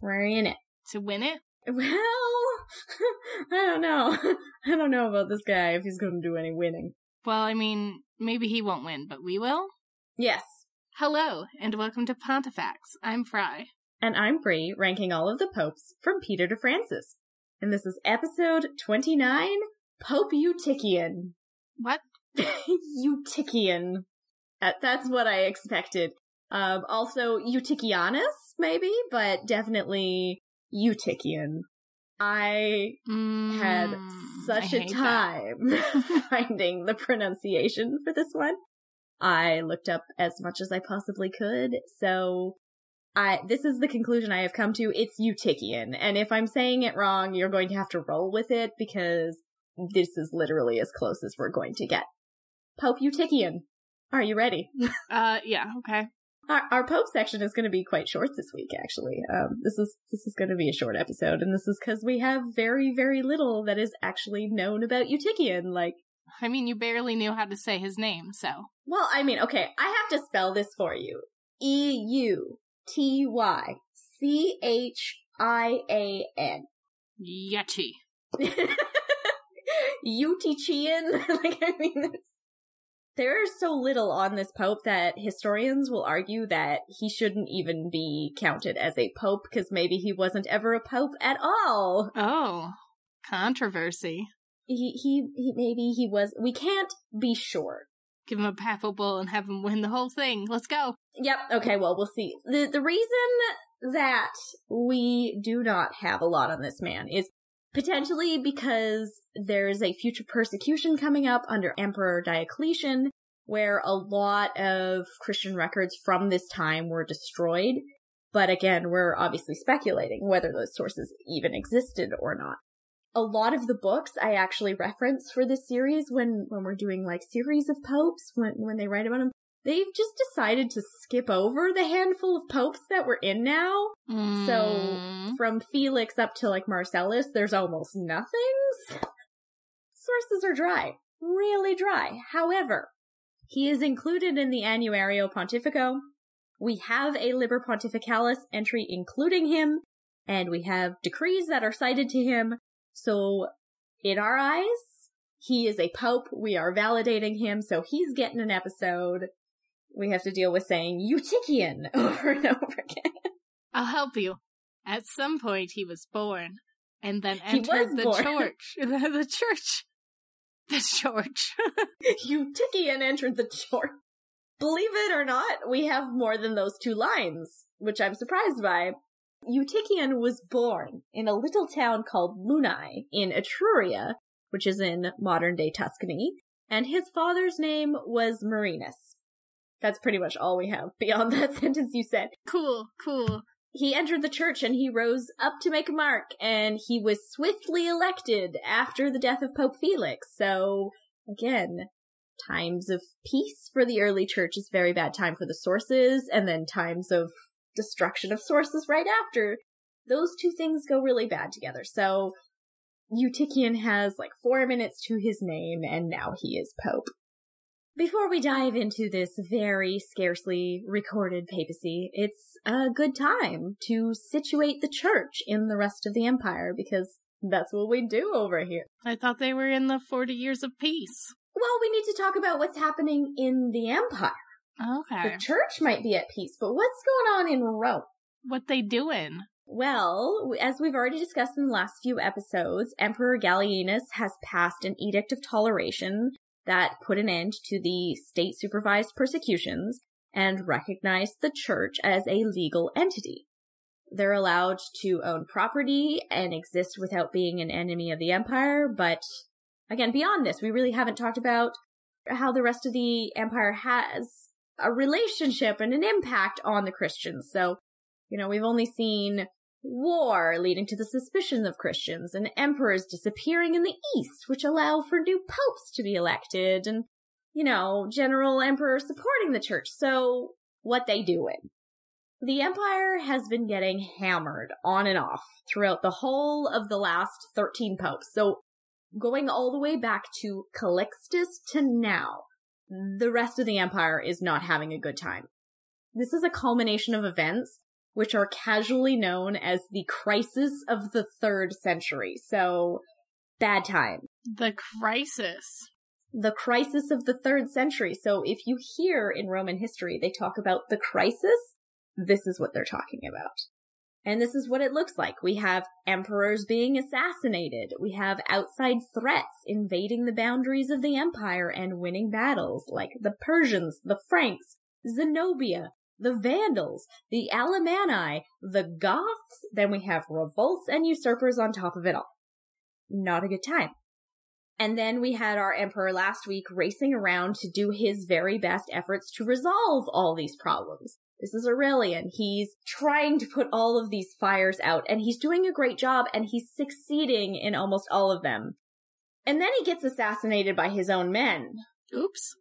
We're in it. To win it? Well, I don't know. I don't know about this guy if he's going to do any winning. Well, I mean, maybe he won't win, but we will? Yes. Hello, and welcome to Pontifex. I'm Fry. And I'm Bree, ranking all of the popes from Peter to Francis. And this is episode 29, Pope Eutychian. What? Eutychian. That's what I expected. Um, also Eutychianus, maybe, but definitely Eutychian. I Mm, had such I a time finding the pronunciation for this one. I looked up as much as I possibly could, so I this is the conclusion I have come to. It's Eutychian, and if I'm saying it wrong, you're going to have to roll with it because this is literally as close as we're going to get. Pope Eutychian, are you ready? Uh, yeah, okay. Our, our Pope section is going to be quite short this week, actually. Um, this is this is going to be a short episode, and this is because we have very very little that is actually known about Eutychian. Like, I mean, you barely knew how to say his name, so. well, I mean, okay, I have to spell this for you: E U T Y C H I A N. Yeti. Eutychian. like, I mean, that's- there's so little on this pope that historians will argue that he shouldn't even be counted as a pope because maybe he wasn't ever a pope at all. Oh, controversy. He, he, he, maybe he was, we can't be sure. Give him a papal bull and have him win the whole thing. Let's go. Yep. Okay. Well, we'll see. The the reason that we do not have a lot on this man is potentially because there is a future persecution coming up under Emperor Diocletian, where a lot of Christian records from this time were destroyed. But again, we're obviously speculating whether those sources even existed or not. A lot of the books I actually reference for this series when, when we're doing like series of popes, when, when they write about them, they've just decided to skip over the handful of popes that we're in now. Mm, So from Felix up to like Marcellus, there's almost nothing. Sources are dry, really dry. However, he is included in the Annuario Pontificio. We have a Liber Pontificalis entry including him, and we have decrees that are cited to him. So, in our eyes, he is a pope. We are validating him, so he's getting an episode. We have to deal with saying Eutychian over and over again. I'll help you. At some point, he was born and then He was entered the born. church. the church. The church. Eutychian entered the church. Believe it or not, we have more than those two lines, which I'm surprised by. Eutychian was born in a little town called Lunai in Etruria, which is in modern day Tuscany, and his father's name was Marinus. That's pretty much all we have beyond that sentence you said. cool, cool. He entered the church and he rose up to make a mark, and he was swiftly elected after the death of Pope Felix. So, again, times of peace for the early church is very bad time for the sources, and then times of destruction of sources right after. Those two things go really bad together. So, Eutychian has like four minutes to his name, and now he is Pope. Before we dive into this very scarcely recorded papacy, it's a good time to situate the church in the rest of the empire because that's what we do over here. I thought they were in the 40 years of peace. Well, we need to talk about what's happening in the empire. Okay. The church might be at peace, but what's going on in Rome? What they doing? Well, as we've already discussed in the last few episodes, Emperor Gallienus has passed an edict of toleration that put an end to the state supervised persecutions and recognized the church as a legal entity. They're allowed to own property and exist without being an enemy of the empire, but again, beyond this, we really haven't talked about how the rest of the empire has a relationship and an impact on the Christians. So, you know, we've only seen war leading to the suspicion of Christians and emperors disappearing in the east, which allow for new popes to be elected and, you know, general emperor supporting the church. So what they doing? The empire has been getting hammered on and off throughout the whole of the last 13 popes. So going all the way back to Calixtus to now, the rest of the empire is not having a good time. This is a culmination of events which are casually known as the crisis of the third century. So, bad time. The crisis. The crisis of the third century. So, if you hear in Roman history they talk about the crisis, this is what they're talking about. And this is what it looks like. We have emperors being assassinated. We have outside threats invading the boundaries of the empire and winning battles, like the Persians, the Franks, Zenobia, the Vandals, the Alemanni, the Goths. Then we have revolts and usurpers on top of it all. Not a good time. And then we had our emperor last week racing around to do his very best efforts to resolve all these problems. This is Aurelian. He's trying to put all of these fires out and he's doing a great job and he's succeeding in almost all of them. And then he gets assassinated by his own men. Oops.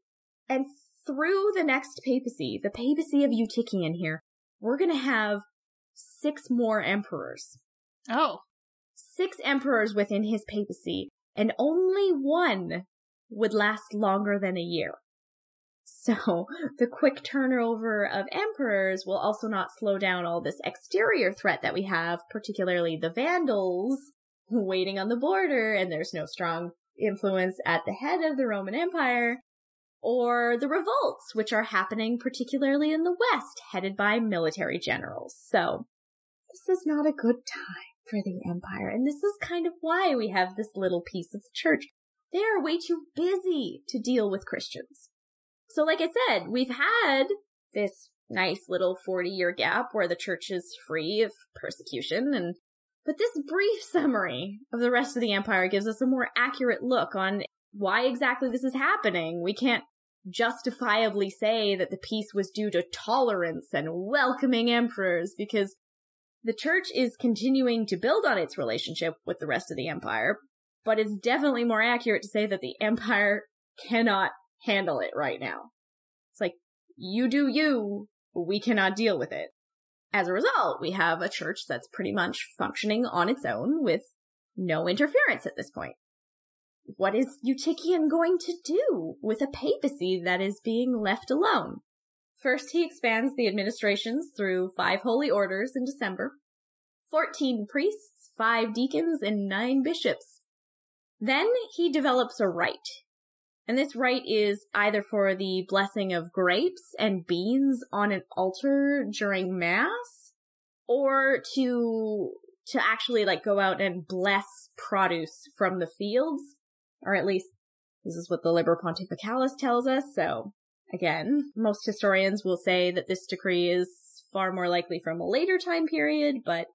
And through the next papacy, the papacy of Eutychian here, we're gonna have six more emperors. Oh. Six emperors within his papacy, and only one would last longer than a year. So the quick turnover of emperors will also not slow down all this exterior threat that we have, particularly the Vandals waiting on the border and there's no strong influence at the head of the Roman Empire, or the revolts, which are happening particularly in the West, headed by military generals. So this is not a good time for the empire. And this is kind of why we have this little piece of the church. They are way too busy to deal with Christians. So, like I said, we've had this nice little 40 year gap where the church is free of persecution and but this brief summary of the rest of the empire gives us a more accurate look on why exactly this is happening. We can't justifiably say that the peace was due to tolerance and welcoming emperors because the church is continuing to build on its relationship with the rest of the empire, but it's definitely more accurate to say that the empire cannot handle it right now. It's like, you do you, we cannot deal with it. As a result, we have a church that's pretty much functioning on its own with no interference at this point. What is Eutychian going to do with a papacy that is being left alone? First, he expands the administrations through five holy orders in December, 14 priests, five deacons, and nine bishops. Then he develops a rite. And this rite is either for the blessing of grapes and beans on an altar during mass or to to actually like go out and bless produce from the fields or at least this is what the Liber Pontificalis tells us. So again, most historians will say that this decree is far more likely from a later time period, but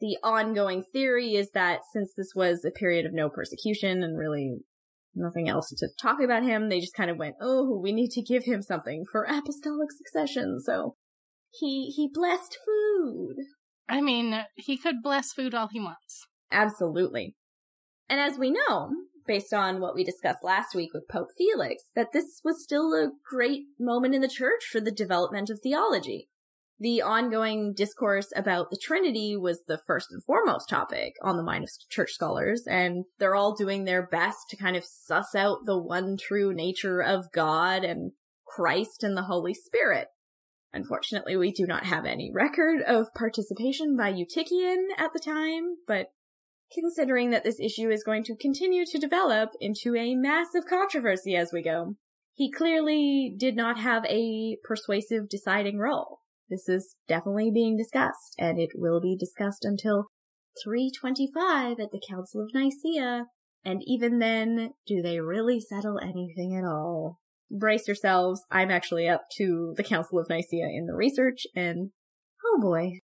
the ongoing theory is that since this was a period of no persecution and really nothing else to talk about him. They just kind of went, oh, we need to give him something for apostolic succession. So he, he blessed food. I mean, he could bless food all he wants. Absolutely. And as we know, based on what we discussed last week with Pope Felix, that this was still a great moment in the church for the development of theology the ongoing discourse about the Trinity was the first and foremost topic on the mind of church scholars, and they're all doing their best to kind of suss out the one true nature of God and Christ and the Holy Spirit. Unfortunately, we do not have any record of participation by Eutychian at the time, but considering that this issue is going to continue to develop into a massive controversy as we go, he clearly did not have a persuasive deciding role. This is definitely being discussed, and it will be discussed until 325 at the Council of Nicaea. And even then, do they really settle anything at all? Brace yourselves. I'm actually up to the Council of Nicaea in the research, and oh boy.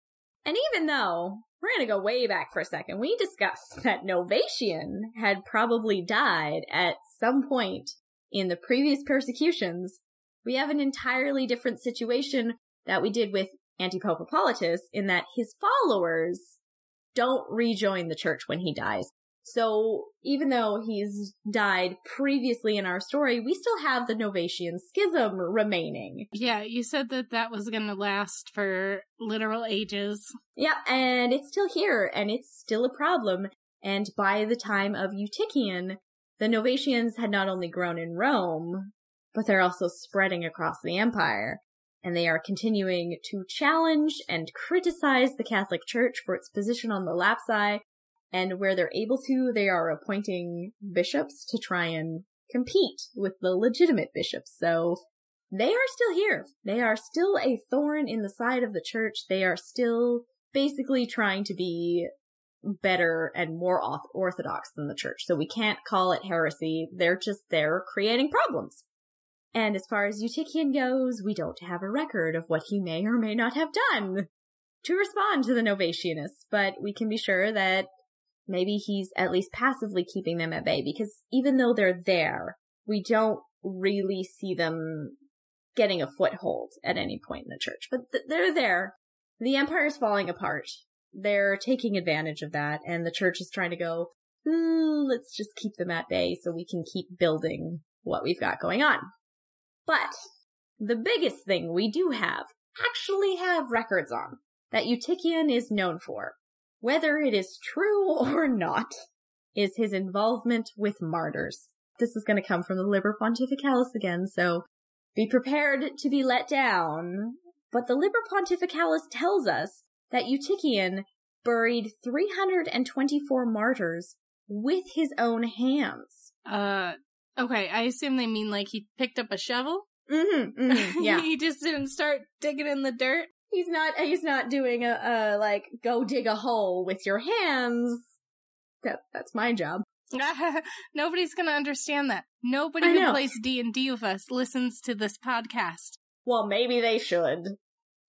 And even though we're going to go way back for a second, we discussed that Novatian had probably died at some point in the previous persecutions. We have an entirely different situation that we did with Antipope Hippolytus in that his followers don't rejoin the church when he dies. So even though he's died previously in our story, we still have the Novatian schism remaining. Yeah, you said that that was going to last for literal ages. Yeah, and it's still here and it's still a problem. And by the time of Eutychian, the Novatians had not only grown in Rome, but they're also spreading across the empire. And they are continuing to challenge and criticize the Catholic Church for its position on the lapsi. And where they're able to, they are appointing bishops to try and compete with the legitimate bishops. So they are still here. They are still a thorn in the side of the church. They are still basically trying to be better and more orthodox than the church. So we can't call it heresy. They're just there creating problems. And as far as Eutychian goes, we don't have a record of what he may or may not have done to respond to the Novatianists, but we can be sure that maybe he's at least passively keeping them at bay because even though they're there, we don't really see them getting a foothold at any point in the church. But th- they're there. The empire is falling apart. They're taking advantage of that, and the church is trying to go, let's just keep them at bay so we can keep building what we've got going on. But the biggest thing we do have, actually have records on, that Eutychian is known for, whether it is true or not, is his involvement with martyrs. This is going to come from the Liber Pontificalis again, so be prepared to be let down. But the Liber Pontificalis tells us that Eutychian buried 324 martyrs with his own hands. Uh, okay, I assume they mean like he picked up a shovel? Mm-hmm, mm-hmm yeah. he just didn't start digging in the dirt? He's not, he's not doing a, a, like, go dig a hole with your hands. That, that's my job. Nobody's gonna understand that. Nobody who plays D and D with us listens to this podcast. Well, maybe they should.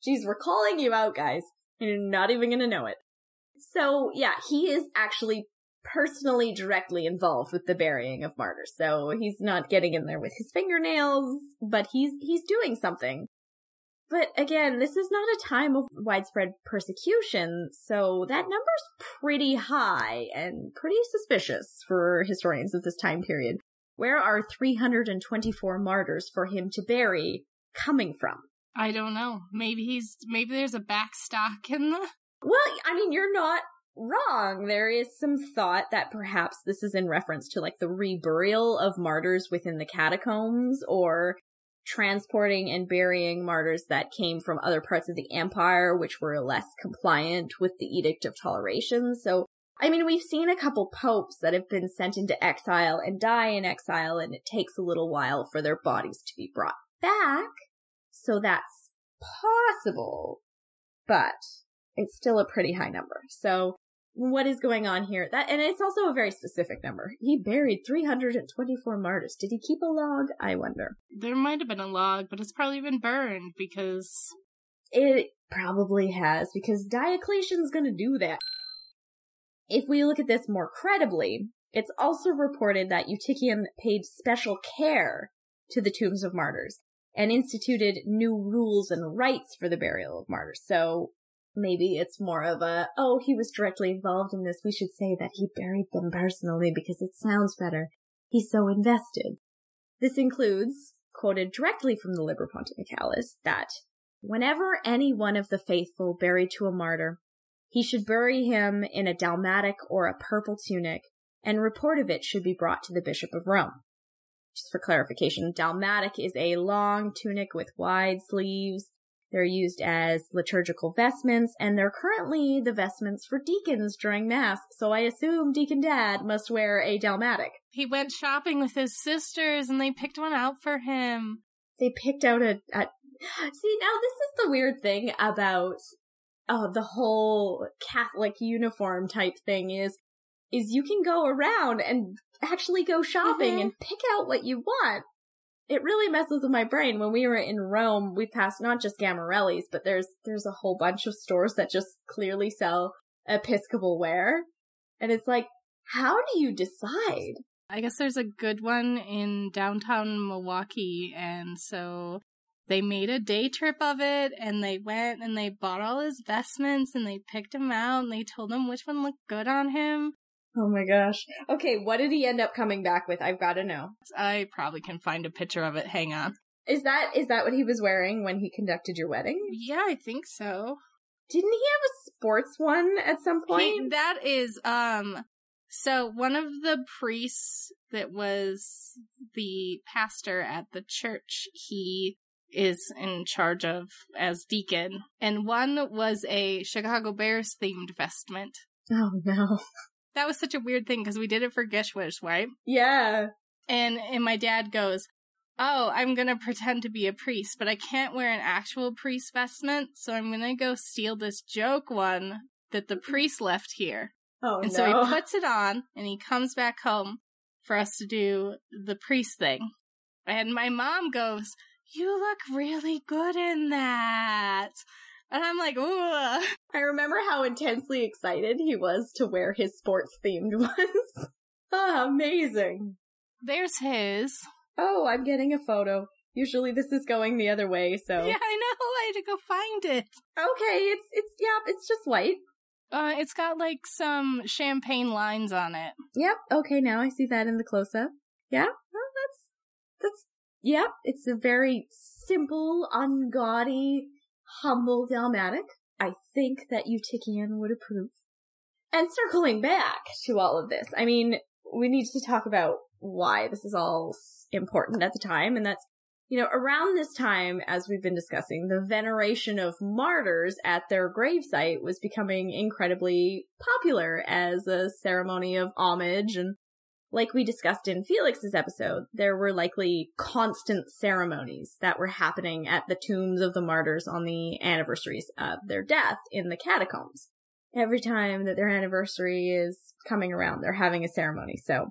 Jeez, we're calling you out, guys. You're not even gonna know it. So, yeah, he is actually personally directly involved with the burying of martyrs. So he's not getting in there with his fingernails, but he's he's doing something. But again, this is not a time of widespread persecution, so that number's pretty high and pretty suspicious for historians of this time period. Where are 324 martyrs for him to bury coming from? I don't know. Maybe he's, maybe there's a backstock in the. Well, I mean, you're not wrong. There is some thought that perhaps this is in reference to like the reburial of martyrs within the catacombs or transporting and burying martyrs that came from other parts of the empire, which were less compliant with the Edict of Toleration. So, I mean, we've seen a couple popes that have been sent into exile and die in exile, and it takes a little while for their bodies to be brought back. So that's possible, but it's still a pretty high number. So what is going on here. That and it's also a very specific number. He buried 324 martyrs. Did he keep a log? I wonder. There might have been a log, but it's probably been burned because it probably has because Diocletian's going to do that. If we look at this more credibly, it's also reported that Eutychian paid special care to the tombs of martyrs and instituted new rules and rites for the burial of martyrs. So maybe it's more of a, oh, he was directly involved in this. We should say that he buried them personally because it sounds better. He's so invested. This includes, quoted directly from the Liber Pontificalis, that whenever any one of the faithful buried to a martyr, he should bury him in a dalmatic or a purple tunic, and report of it should be brought to the Bishop of Rome. Just for clarification, dalmatic is a long tunic with wide sleeves they're used as liturgical vestments, and they're currently the vestments for deacons during Mass, so I assume Deacon Dad must wear a dalmatic. He went shopping with his sisters, and they picked one out for him. They picked out a. a... See, now this is the weird thing about uh, the whole Catholic uniform type thing is, is you can go around and actually go shopping mm-hmm. and pick out what you want it really messes with my brain. When we were in Rome, we passed not just Gammarelli's, but there's there's a whole bunch of stores that just clearly sell Episcopal wear. And it's like, how do you decide? I guess there's a good one in downtown Milwaukee, and so they made a day trip of it, and they went and they bought all his vestments, and they picked him out, and they told him which one looked good on him. Oh my gosh. Okay, what did he end up coming back with? I've got to know. I probably can find a picture of it. Hang on. Is that is that what he was wearing when he conducted your wedding? Yeah, I think so. Didn't he have a sports one at some point? He, that is um So one of the priests that was the pastor at the church, he is in charge of as deacon. And one was a Chicago Bears themed vestment. Oh no. That was such a weird thing because we did it for GISHWHES, right? Yeah. And and my dad goes, Oh, I'm gonna pretend to be a priest, but I can't wear an actual priest vestment, so I'm gonna go steal this joke one that the priest left here. Oh and no. so he puts it on and he comes back home for us to do the priest thing. And my mom goes, You look really good in that. And I'm like, Ooh. I remember how intensely excited he was to wear his sports themed ones. oh, amazing. There's his. Oh, I'm getting a photo. Usually this is going the other way, so Yeah, I know. I had to go find it. okay, it's it's yeah, it's just white. Uh, it's got like some champagne lines on it. Yep. Okay, now I see that in the close up. Yeah. Well, that's that's yep. It's a very simple, ungaudy, humble Dalmatic. I think that Eutychian would approve. And circling back to all of this, I mean, we need to talk about why this is all important at the time, and that's you know, around this time, as we've been discussing, the veneration of martyrs at their gravesite was becoming incredibly popular as a ceremony of homage. And like we discussed in Felix's episode, there were likely constant ceremonies that were happening at the tombs of the martyrs on the anniversaries of their death in the catacombs. Every time that their anniversary is coming around, they're having a ceremony. So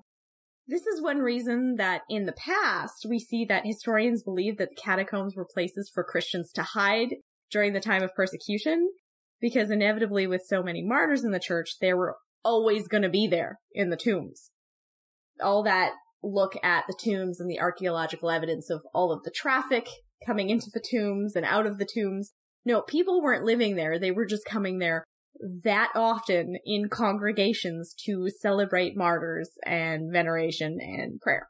this is one reason that in the past we see that historians believe that the catacombs were places for Christians to hide during the time of persecution, because inevitably with so many martyrs in the church, they were always going to be there in the tombs. All that look at the tombs and the archaeological evidence of all of the traffic coming into the tombs and out of the tombs. No, people weren't living there. They were just coming there that often in congregations to celebrate martyrs and veneration and prayer.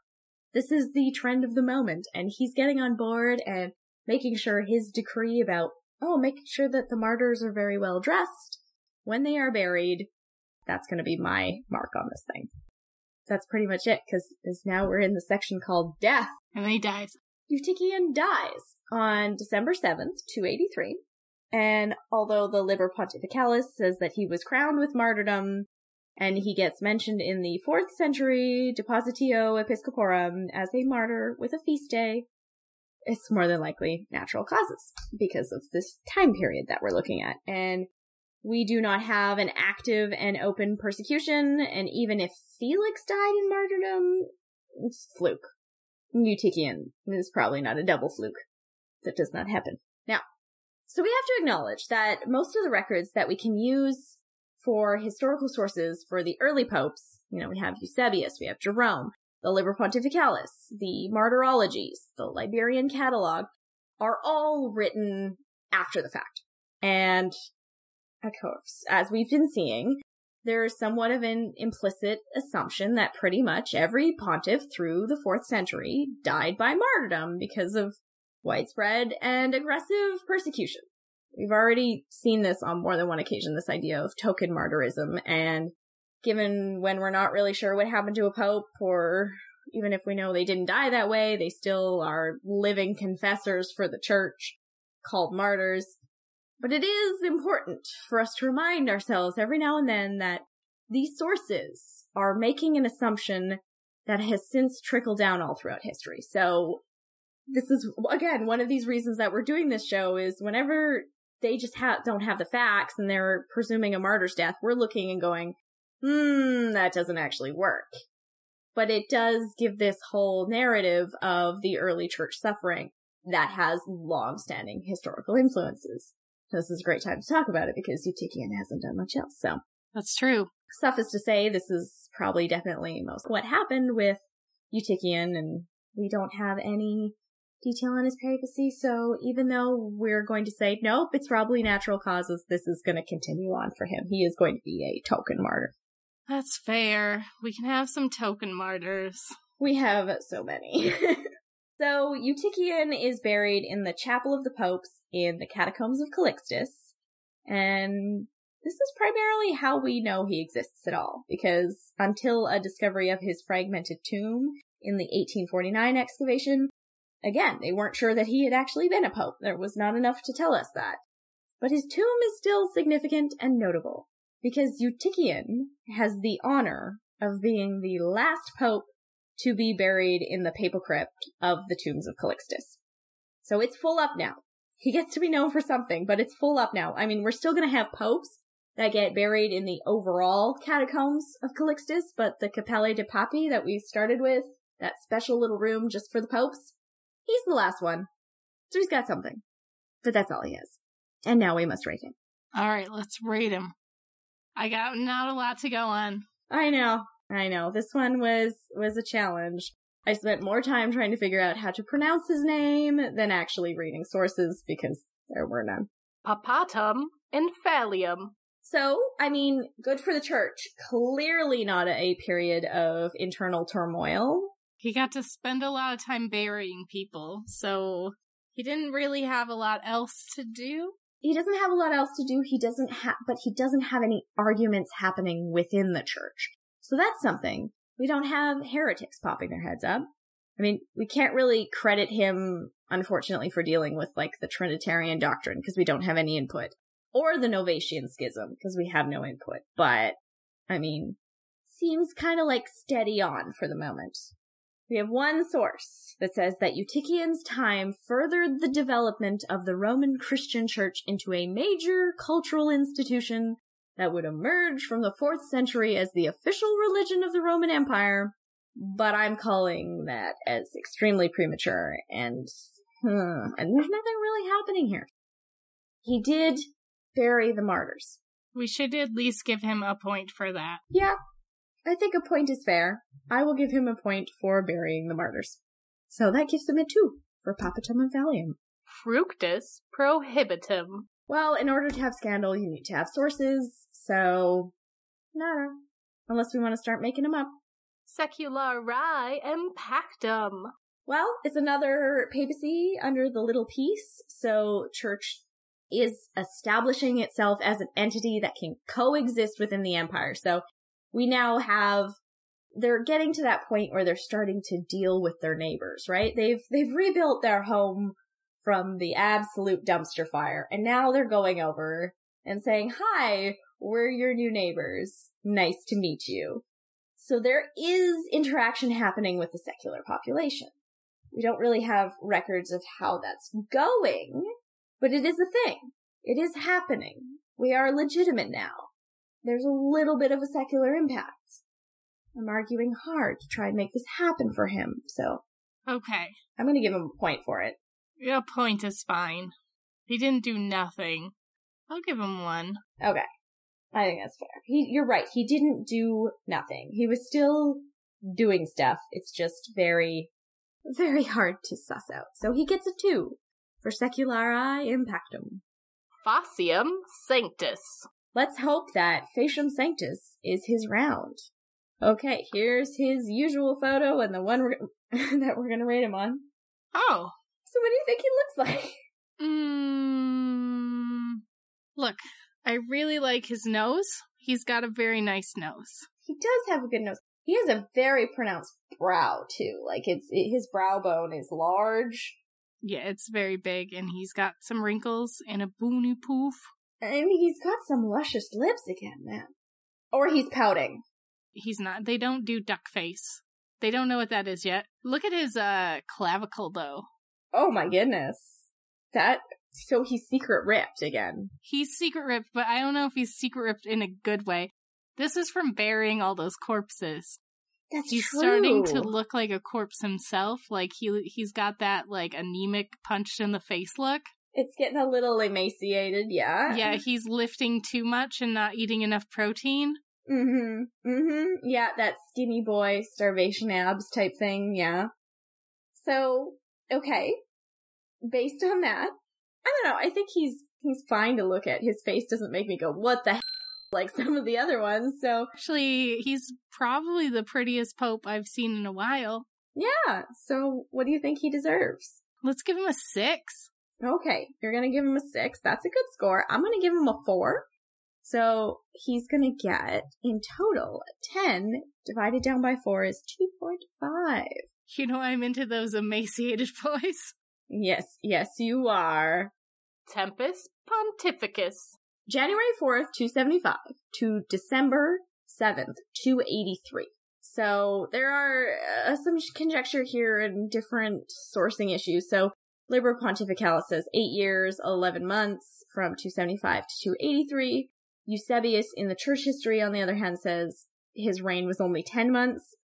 This is the trend of the moment, and he's getting on board and making sure his decree about, oh, making sure that the martyrs are very well dressed when they are buried. That's going to be my mark on this thing. That's pretty much it, because now we're in the section called death. And then he dies. Eutychian dies on December 7th, 283. And although the Liber Pontificalis says that he was crowned with martyrdom, and he gets mentioned in the 4th century Depositio Episcoporum as a martyr with a feast day, it's more than likely natural causes because of this time period that we're looking at. And we do not have an active and open persecution, and even if Felix died in martyrdom, it's fluke. Eutychian is probably not a double fluke. That does not happen. Now, so we have to acknowledge that most of the records that we can use for historical sources for the early popes, you know, we have Eusebius, we have Jerome, the Liber Pontificalis, the Martyrologies, the Liberian Catalog, are all written after the fact. And, of course, as we've been seeing, there's somewhat of an implicit assumption that pretty much every pontiff through the fourth century died by martyrdom because of widespread and aggressive persecution. We've already seen this on more than one occasion, this idea of token martyrism, and given when we're not really sure what happened to a pope, or even if we know they didn't die that way, they still are living confessors for the church, called martyrs. But it is important for us to remind ourselves every now and then that these sources are making an assumption that has since trickled down all throughout history. So this is again one of these reasons that we're doing this show is whenever they just ha- don't have the facts and they're presuming a martyr's death, we're looking and going, hmm, that doesn't actually work. But it does give this whole narrative of the early church suffering that has long-standing historical influences. This is a great time to talk about it because Eutychian hasn't done much else. So That's true. suffice to say, this is probably definitely most what happened with Eutychian, and we don't have any detail on his papacy. So even though we're going to say nope, it's probably natural causes, this is going to continue on for him. He is going to be a token martyr. That's fair. We can have some token martyrs. We have so many. so Eutychian is buried in the Chapel of the Popes in the Catacombs of Calixtus. And this is primarily how we know he exists at all, because until a discovery of his fragmented tomb in the 1849 excavation, again, they weren't sure that he had actually been a pope. There was not enough to tell us that. But his tomb is still significant and notable, because Eutychian has the honor of being the last pope to be buried in the papal crypt of the tombs of Calixtus. So it's full up now. He gets to be known for something, but it's full up now. I mean, we're still going to have popes that get buried in the overall catacombs of Calixtus, but the Cappelle de Papi that we started with, that special little room just for the popes, he's the last one. So he's got something. But that's all he has. And now we must rate him. All right, let's rate him. I got not a lot to go on. I know. I know. This one was was a challenge. I spent more time trying to figure out how to pronounce his name than actually reading sources because there were none. Papatum and infallium. So, I mean, good for the church. Clearly not a period of internal turmoil. He got to spend a lot of time burying people, so he didn't really have a lot else to do. He doesn't have a lot else to do. He doesn't have, but he doesn't have any arguments happening within the church. So that's something. We don't have heretics popping their heads up. I mean, we can't really credit him, unfortunately, for dealing with like the Trinitarian doctrine because we don't have any input or the Novatian schism because we have no input. But I mean, seems kind of like steady on for the moment. We have one source that says that Eutychian's time furthered the development of the Roman Christian Church into a major cultural institution that would emerge from the fourth century as the official religion of the Roman Empire. But I'm calling that as extremely premature and, hmm, and there's nothing really happening here. He did bury the martyrs. We should at least give him a point for that. Yeah, I think a point is fair. I will give him a point for burying the martyrs. So that gives him a two for Papatum and Valium. Fructus prohibitum. Well, in order to have scandal, you need to have sources, so no, unless we want to start making them up. Seculari impactum. Well, it's another papacy under the little piece, so church is establishing itself as an entity that can coexist within the empire. So we now have they're getting to that point where they're starting to deal with their neighbors, right? They've they've rebuilt their home from the absolute dumpster fire and now they're going over and saying, "Hi, we're your new neighbors. Nice to meet you." So there is interaction happening with the secular population. We don't really have records of how that's going, but it is a thing. It is happening. We are legitimate now. There's a little bit of a secular impact. I'm arguing hard to try and make this happen for him, so Okay. I'm gonna give him a point for it. A point is fine. He didn't do nothing. I'll give him one. Okay. I think that's fair. He, you're right. He didn't do nothing. He was still doing stuff. It's just very, very hard to suss out. So he gets a two for seculari impactum. Facium sanctus. Let's hope that facium sanctus is his round. Okay, here's his usual photo and the one we're, that we're gonna rate him on. Oh. So what do you think he looks like? Mm, look, I really like his nose. He's got a very nice nose. He does have a good nose. He has a very pronounced brow too. Like it's it, his brow bone is large. Yeah, it's very big, and he's got some wrinkles and a boony poof. And he's got some luscious lips again, man. Or he's pouting. He's not. They don't do duck face. They don't know what that is yet. Look at his uh clavicle though. Oh my goodness. That so he's secret ripped again. He's secret ripped, but I don't know if he's secret ripped in a good way. This is from burying all those corpses. That's He's true. starting to look like a corpse himself. Like he he's got that like anemic punched in the face look. It's getting a little emaciated, yeah. Yeah, he's lifting too much and not eating enough protein. Mm-hmm. Mm-hmm. Yeah, that skinny boy starvation abs type thing, yeah. So, okay. Based on that, I don't know, I think he's he's fine to look at. His face doesn't make me go, what the hell? like some of the other ones, so Actually, he's probably the prettiest pope I've seen in a while. yeah. So what do you think he deserves? Let's give him a six. Okay, you're gonna give him a six. That's a good score. I'm gonna give him a four. So he's gonna get in total 10 divided down by 4 is 2.5. You know, I'm into those emaciated boys. Yes, yes, you are. Tempus Pontificus. January 4th, 275 to December 7th, 283. So there are uh, some conjecture here and different sourcing issues. So Liber Pontificalis says 8 years, 11 months from 275 to 283. Eusebius in the church history, on the other hand, says his reign was only 10 months.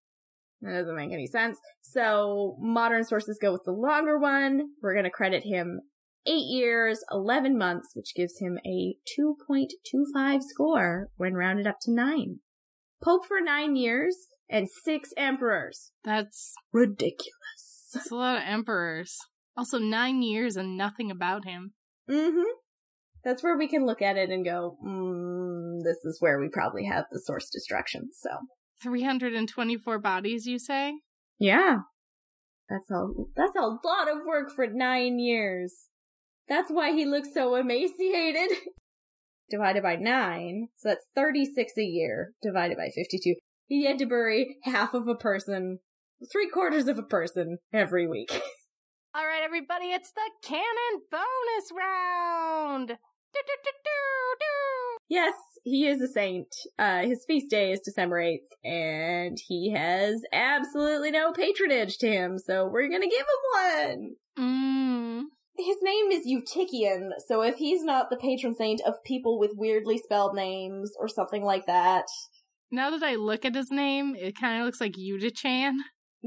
That doesn't make any sense. So modern sources go with the longer one. We're going to credit him 8 years, 11 months, which gives him a 2.25 score when rounded up to 9. Pope for 9 years and 6 emperors. That's Ridiculous. that's a lot of emperors. Also, nine years and nothing about him. Mm-hmm. That's where we can look at it and go, mm, this is where we probably have the source destruction. So, 324 bodies, you say? yeah. That's a, that's a lot of work for nine years. That's why he looks so emaciated. divided by nine, so that's 36 a year, divided by 52. He had to bury half of a person, three quarters of a person every week. All right, everybody, it's the canon bonus round. Do, do, do, do, do. Yes, he is a saint. Uh, his feast day is December 8th, and he has absolutely no patronage to him, so we're gonna give him one! Mmm. His name is Eutychian, so if he's not the patron saint of people with weirdly spelled names or something like that, Now that I look at his name, it kind of looks like Yuda-chan,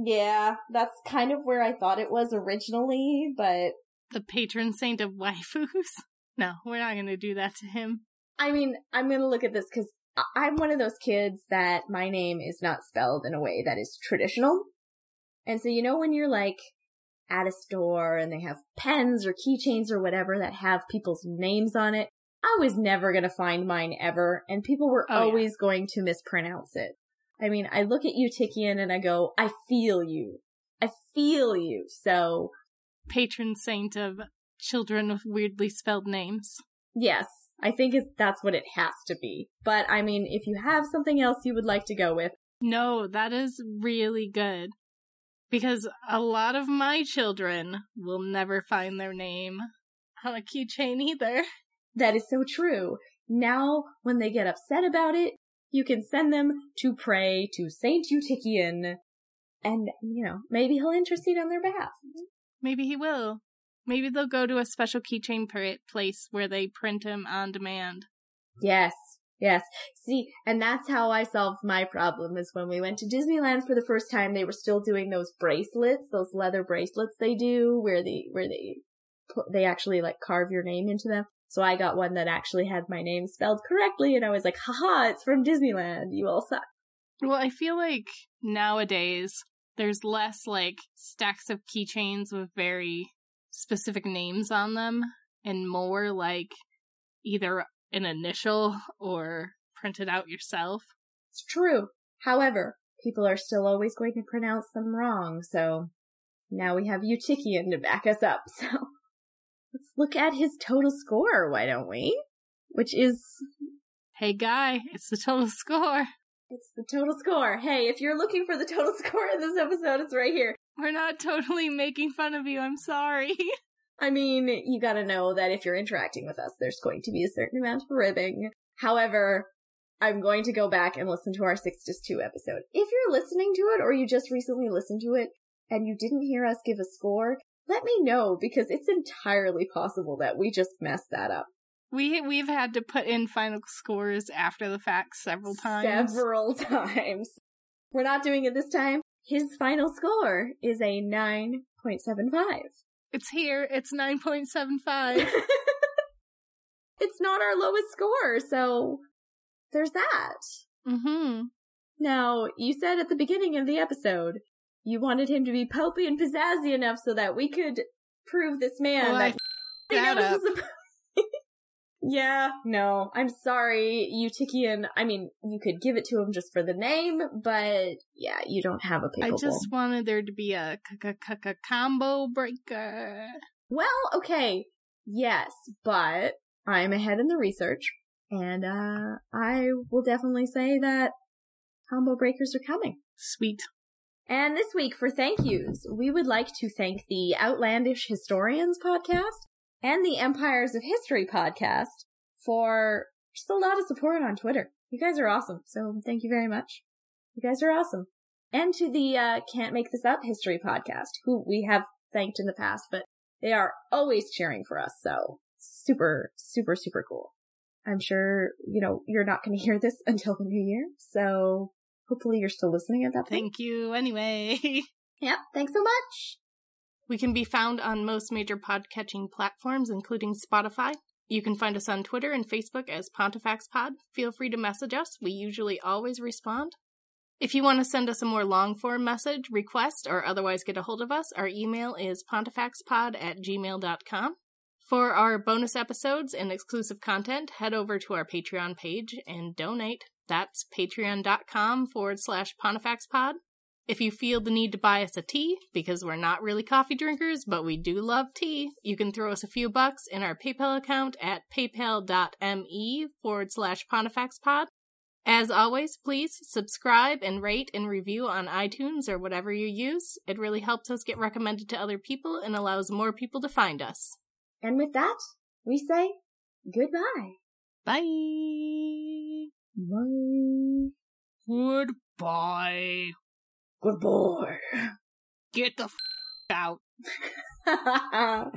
yeah, that's kind of where I thought it was originally, but the patron saint of waifus. No, we're not gonna do that to him. I mean, I'm gonna look at this because I'm one of those kids that my name is not spelled in a way that is traditional. And so, you know, when you're like at a store and they have pens or keychains or whatever that have people's names on it, I was never gonna find mine ever, and people were Oh, yeah. always going to mispronounce it. I mean, I look at you, Tikian, and I go, I feel you. I feel you. So, Patron saint of children with weirdly spelled names. Yes, I think it's, that's what it has to be. But I mean, if you have something else you would like to go with, No, that is really good. Because a lot of my children will never find their name on a keychain either. that is so true. Now, when they get upset about it, you can send them to pray to Saint Eutychian, and, you know, maybe he'll intercede on their behalf. Maybe he will. Maybe they'll go to a special keychain place where they print them on demand. Yes, yes. See, and that's how I solved my problem is when we went to Disneyland for the first time, they were still doing those bracelets, those leather bracelets they do where they, where they put, they actually like carve your name into them. So I got one that actually had my name spelled correctly and I was like, haha, it's from Disneyland. You all suck. Well, I feel like nowadays there's less like stacks of keychains with very specific names on them and more like either an initial or printed out yourself. It's true. However, people are still always going to pronounce them wrong. So now we have Eutychian to back us up. So let's look at his total score, why don't we? Which is Hey guy, it's the total score. It's the total score. Hey, if you're looking for the total score in this episode, it's right here. We're not totally making fun of you, I'm sorry. I mean, you gotta know that if you're interacting with us, there's going to be a certain amount of ribbing. However, I'm going to go back and listen to our 6 to 2 episode. If you're listening to it or you just recently listened to it and you didn't hear us give a score, let me know because it's entirely possible that we just messed that up We we've had to put in final scores after the fact several times. several times. We're not doing it this time. His final score is a 9.75. It's here. It's 9.75. it's not our lowest score, so there's that. mm-hmm. Now, you said at the beginning of the episode you wanted him to be popey and pizzazzy enough so that we could prove this man Well, I that that knows up. this is a- Yeah, no, I'm sorry, Eutychian. I mean, you could give it to him just for the name, but yeah, you don't have a I just wanted there to be a combo breaker. Well, okay, yes, but I'm ahead in the research. And, uh, I will definitely say that combo breakers are coming. Sweet. And this week for thank yous, we would like to thank the Outlandish Historians podcast and the Empires of History podcast for just a lot of support on Twitter. You guys are awesome. So thank you very much. You guys are awesome. And to the uh, Can't Make This Up History podcast, who we have thanked in the past, but they are always cheering for us. So super, super, super cool. I'm sure, you know, you're not going to hear this until the new year. So hopefully you're still listening at that point. Thank you anyway. Yep. Thanks so much. We can be found on most major podcatching platforms, including Spotify. You can find us on Twitter and Facebook as PontifeXPod. Feel free to message us. We usually always respond. If you want to send us a more long form message, request, or otherwise get a hold of us, our email is pontifexpod at gmail.com. For our bonus episodes and exclusive content, head over to our Patreon page and donate. That's patreon.com forward slash pontifexpod. If you feel the need to buy us a tea, because we're not really coffee drinkers, but we do love tea, you can throw us a few bucks in our PayPal account at paypal.me forward slash pontifexpod. As always, please subscribe and rate and review on iTunes or whatever you use. It really helps us get recommended to other people and allows more people to find us. And with that, we say goodbye. Bye. Bye. Goodbye. Good boy. Get the f- out.